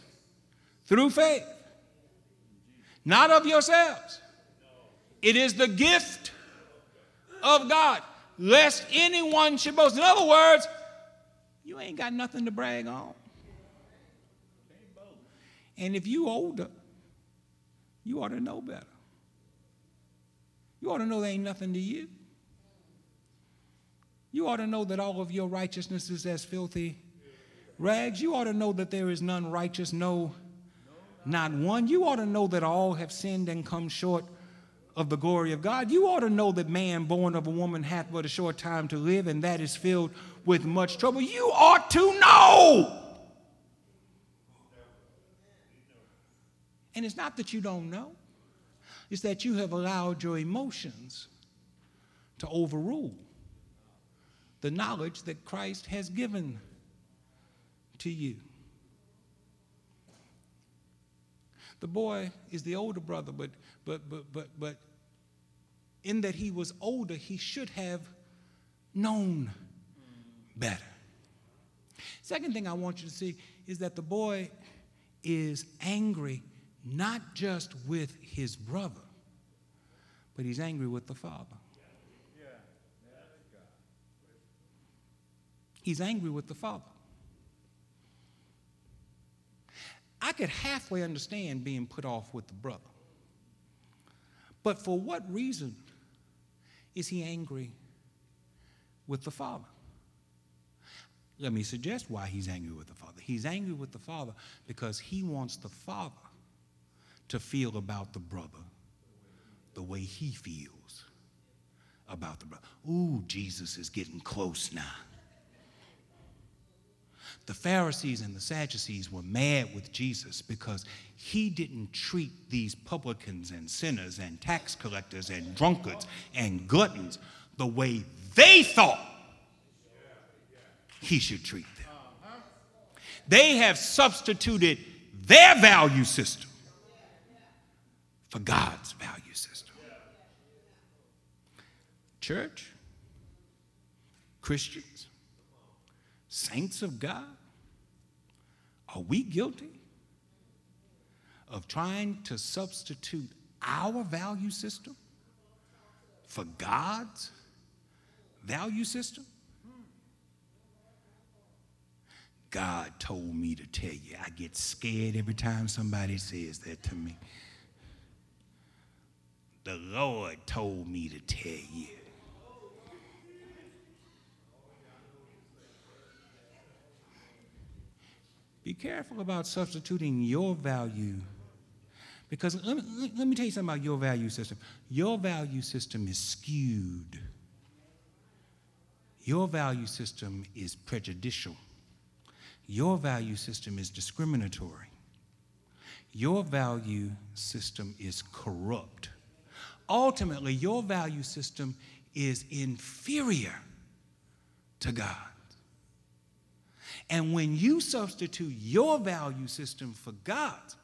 through faith, not of yourselves. It is the gift of God, lest anyone should boast. In other words, you ain't got nothing to brag on. And if you older, you ought to know better. You ought to know there ain't nothing to you. You ought to know that all of your righteousness is as filthy rags. You ought to know that there is none righteous, no, not one. You ought to know that all have sinned and come short of the glory of God. You ought to know that man born of a woman hath but a short time to live, and that is filled with much trouble. You ought to know. And it's not that you don't know, it's that you have allowed your emotions to overrule the knowledge that Christ has given to you. The boy is the older brother, but but but but but in that he was older, he should have known better. Second thing I want you to see is that the boy is angry not just with his brother, but he's angry with the father. He's angry with the father. I could halfway understand being put off with the brother. But for what reason is he angry with the father? Let me suggest why he's angry with the father. He's angry with the father because he wants the father to feel about the brother the way he feels about the brother. Ooh, Jesus is getting close now. The Pharisees and the Sadducees were mad with Jesus because he didn't treat these publicans and sinners and tax collectors and drunkards and gluttons the way they thought he should treat them. They have substituted their value system for God's value system. Church, Christians, saints of God, are we guilty of trying to substitute our value system for God's value system? God told me to tell you. I get scared every time somebody says that to me. The Lord told me to tell you. Be careful about substituting your value Because let me, let me tell you something about your value system. Your value system is skewed. Your value system is prejudicial. Your value system is discriminatory. Your value system is corrupt. Ultimately, your value system is inferior to God. And when you substitute your value system for God's,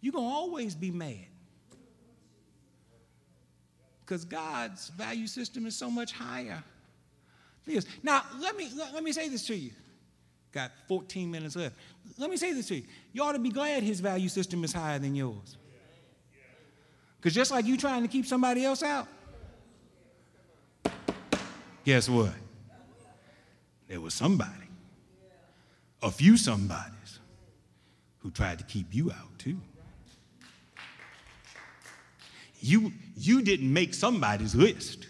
you're going to always be mad. Because God's value system is so much higher. Now, let me, let, let me say this to you. Got 14 minutes left. Let me say this to you. You ought to be glad his value system is higher than yours. Because just like you trying to keep somebody else out, guess what? There was somebody, a few somebodies, who tried to keep you out too. You, you didn't make somebody's list.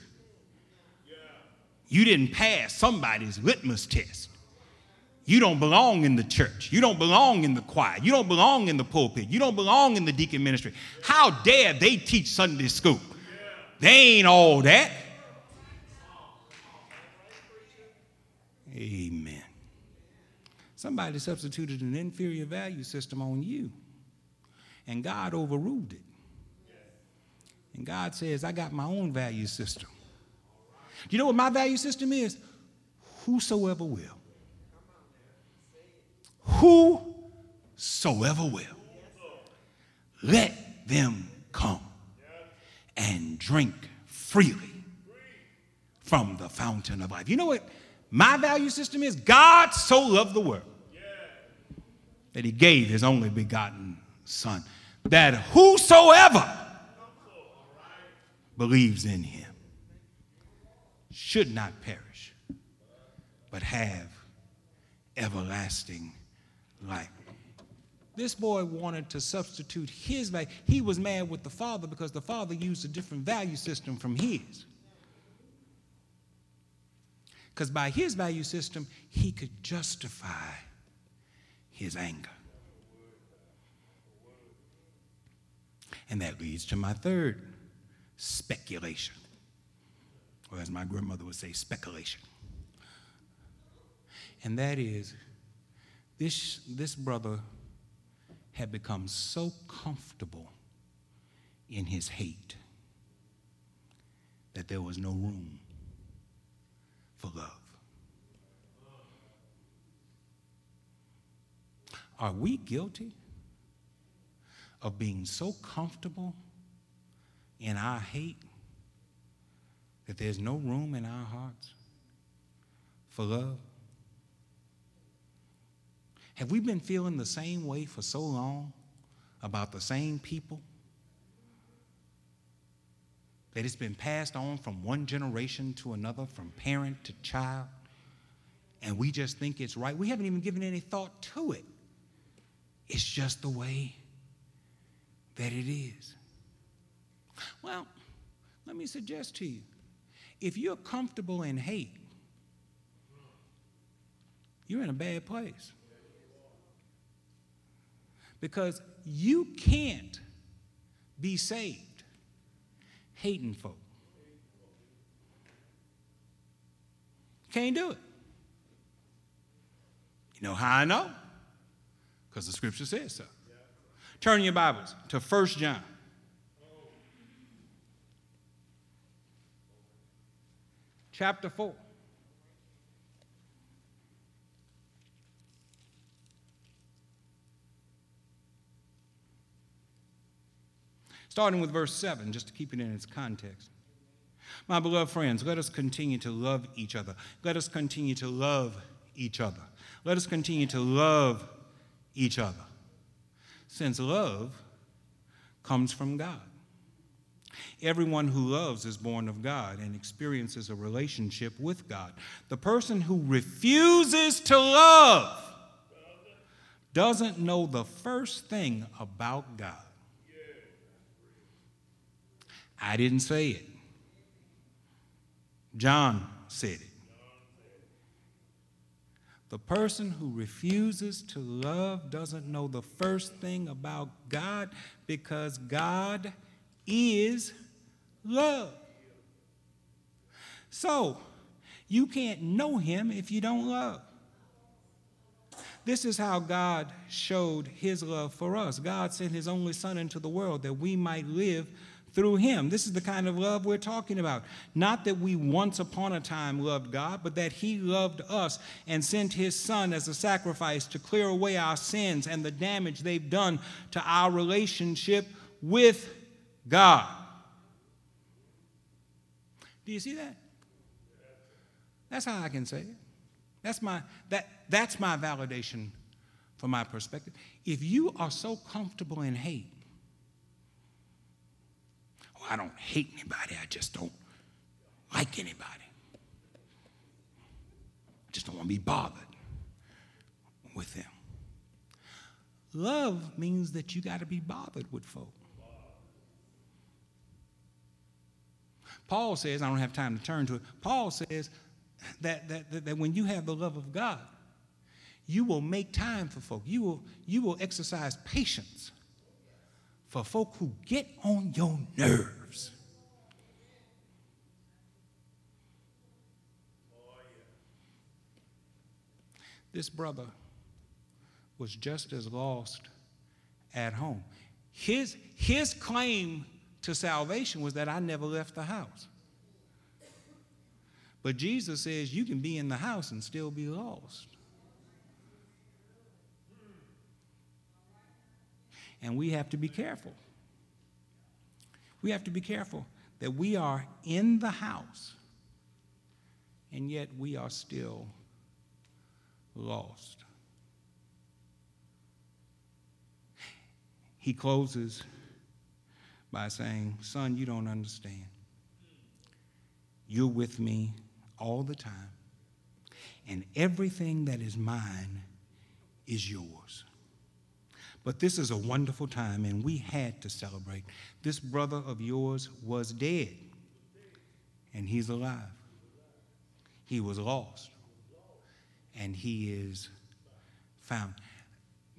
You didn't pass somebody's litmus test. You don't belong in the church. You don't belong in the choir. You don't belong in the pulpit. You don't belong in the deacon ministry. How dare they teach Sunday school? They ain't all that. Amen. Somebody substituted an inferior value system on you, and God overruled it. And God says, I got my own value system. Do you know what my value system is? Whosoever will. Whosoever will. Let them come and drink freely from the fountain of life. You know what my value system is? God so loved the world that he gave his only begotten Son, that whosoever believes in him should not perish, but have everlasting life. This boy wanted to substitute his value. He was mad with the father because the father used a different value system from his. Because by his value system, he could justify his anger. And that leads to my third speculation, or as my grandmother would say, speculation. And that is this, this brother had become so comfortable in his hate that there was no room for love. Are we guilty of being so comfortable in our hate that there's no room in our hearts for love? Have we been feeling the same way for so long about the same people? That it's been passed on from one generation to another, from parent to child, and we just think it's right. We haven't even given any thought to it. It's just the way that it is. Well, let me suggest to you if you're comfortable in hate, you're in a bad place. Because you can't be saved hating folk. Can't do it. You know how I know? Because the scripture says so. Turn your Bibles to 1 John. Chapter 4. Starting with verse 7, just to keep it in its context. My beloved friends, let us continue to love each other. Let us continue to love each other. Let us continue to love each other. Since love comes from God. Everyone who loves is born of God and experiences a relationship with God. The person who refuses to love doesn't know the first thing about God. I didn't say it. John said it. The person who refuses to love doesn't know the first thing about God because God is love. So, you can't know him if you don't love. This is how God showed his love for us. God sent his only Son into the world that we might live through him. This is the kind of love we're talking about. Not that we once upon a time loved God, but that he loved us and sent his Son as a sacrifice to clear away our sins and the damage they've done to our relationship with God. Do you see that? That's how I can say it. That's my, that, that's my validation from my perspective. If you are so comfortable in hate, I don't hate anybody, I just don't like anybody. I just don't want to be bothered with them. Love means that you got to be bothered with folk. Paul says, I don't have time to turn to it. Paul says that, that, that, that when you have the love of God, you will make time for folk. You will, you will exercise patience for folk who get on your nerves. This brother was just as lost at home. His, his claim to salvation was that I never left the house. But Jesus says you can be in the house and still be lost. And we have to be careful. We have to be careful that we are in the house and yet we are still lost. He closes by saying, Son, you don't understand. You're with me all the time, and everything that is mine is yours. But this is a wonderful time, and we had to celebrate. This brother of yours was dead, and he's alive. He was lost, and he is found.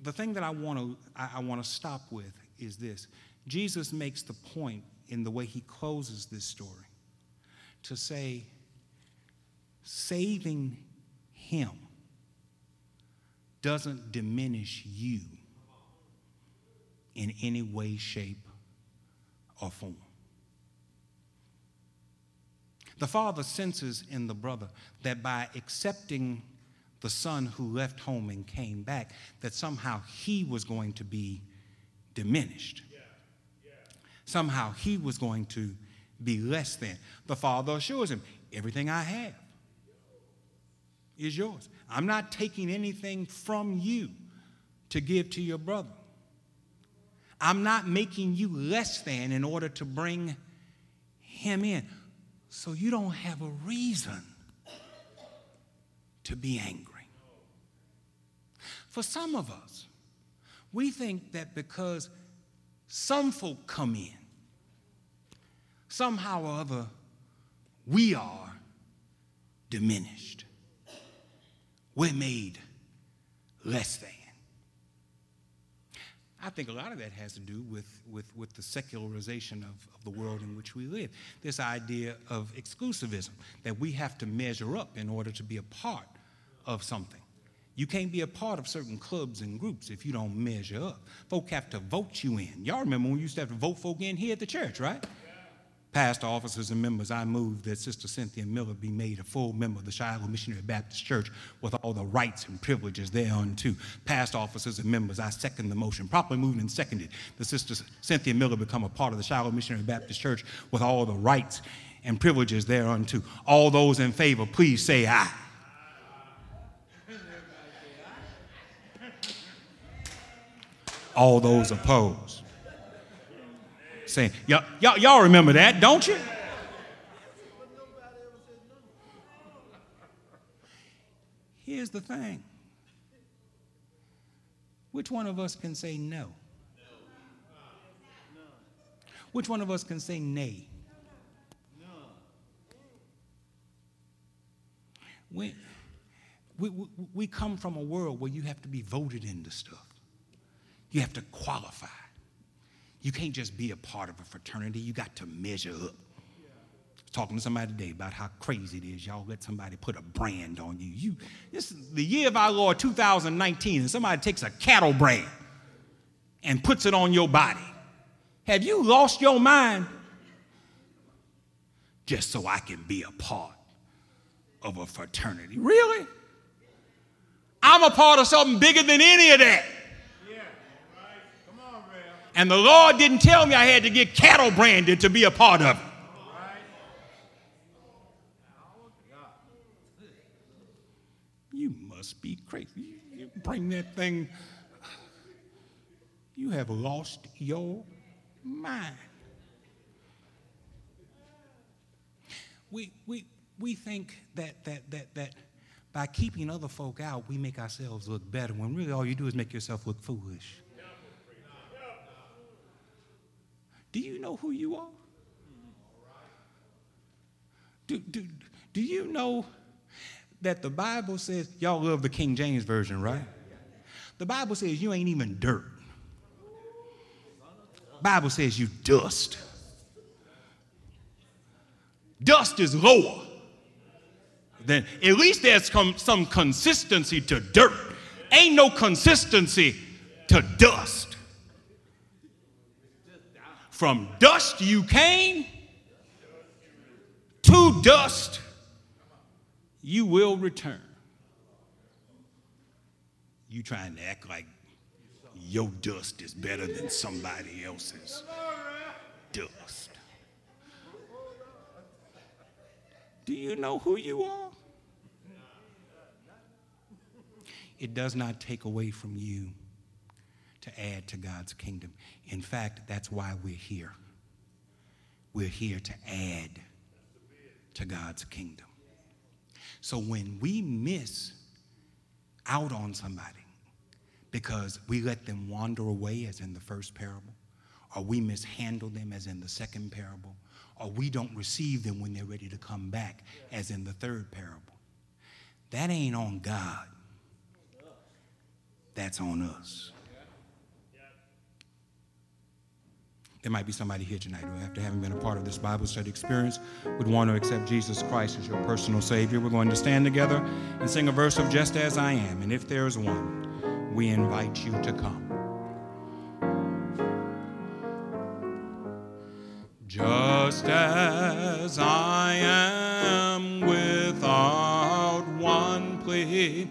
The thing that I want to I, want to stop with is this. Jesus makes the point in the way he closes this story to say, saving him doesn't diminish you in any way, shape, or form. The father senses in the brother that by accepting the son who left home and came back, that somehow he was going to be diminished. Somehow he was going to be less than. The father assures him, Everything I have is yours. I'm not taking anything from you to give to your brother. I'm not making you less than in order to bring him in. So you don't have a reason to be angry. For some of us, we think that because some folk come in, somehow or other, we are diminished. We're made less than. I think a lot of that has to do with, with, with the secularization of, of the world in which we live. This idea of exclusivism, that we have to measure up in order to be a part of something. You can't be a part of certain clubs and groups if you don't measure up. Folk have to vote you in. Y'all remember when we used to have to vote folk in here at the church, right? Past officers and members, I move that Sister Cynthia Miller be made a full member of the Shiloh Missionary Baptist Church with all the rights and privileges thereunto. Past officers and members, I second the motion. Properly moved and seconded that Sister Cynthia Miller become a part of the Shiloh Missionary Baptist Church with all the rights and privileges thereunto. All those in favor, please say aye. All those opposed saying. Y'all, y'all, y'all remember that, don't you? Here's the thing which one of us can say no? Which one of us can say nay? We, we, we come from a world where you have to be voted into stuff. You have to qualify. You can't just be a part of a fraternity, you got to measure up. Talking to somebody today about how crazy it is. Y'all let somebody put a brand on you. You this is the year of our Lord 2019, and somebody takes a cattle brand and puts it on your body. Have you lost your mind? Just so I can be a part of a fraternity. Really? I'm a part of something bigger than any of that. And the Lord didn't tell me I had to get cattle branded to be a part of it. You must be crazy. You bring that thing. You have lost your mind. We, we, we think that, that, that, that by keeping other folk out, we make ourselves look better when really all you do is make yourself look foolish. Do you know who you are? Do, do, do you know that the Bible says, y'all love the King James Version, right? The Bible says you ain't even dirt. Bible says you dust. Dust is lower. Then at least there's some consistency to dirt. Ain't no consistency to dust. From dust you came, to dust you will return. You trying to act like your dust is better than somebody else's dust. Do you know who you are? It does not take away from you to add to God's kingdom. In fact, that's why we're here. We're here to add to God's kingdom. So when we miss out on somebody because we let them wander away, as in the first parable, or we mishandle them, as in the second parable, or we don't receive them when they're ready to come back, as in the third parable, that ain't on God. That's on us. There might be somebody here tonight who, after having been a part of this Bible study experience, would want to accept Jesus Christ as your personal Savior. We're going to stand together and sing a verse of Just As I Am. And if there's one, we invite you to come. Just as I am without one plea,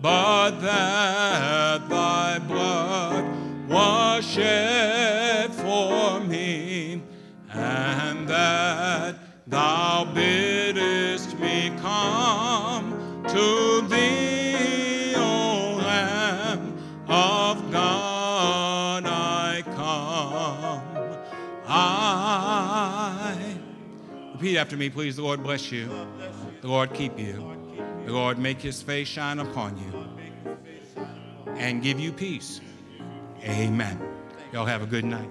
but that thy blood was shed Repeat after me, please. The Lord bless you. The Lord keep you. The Lord make his face shine upon you and give you peace. Amen. Y'all have a good night.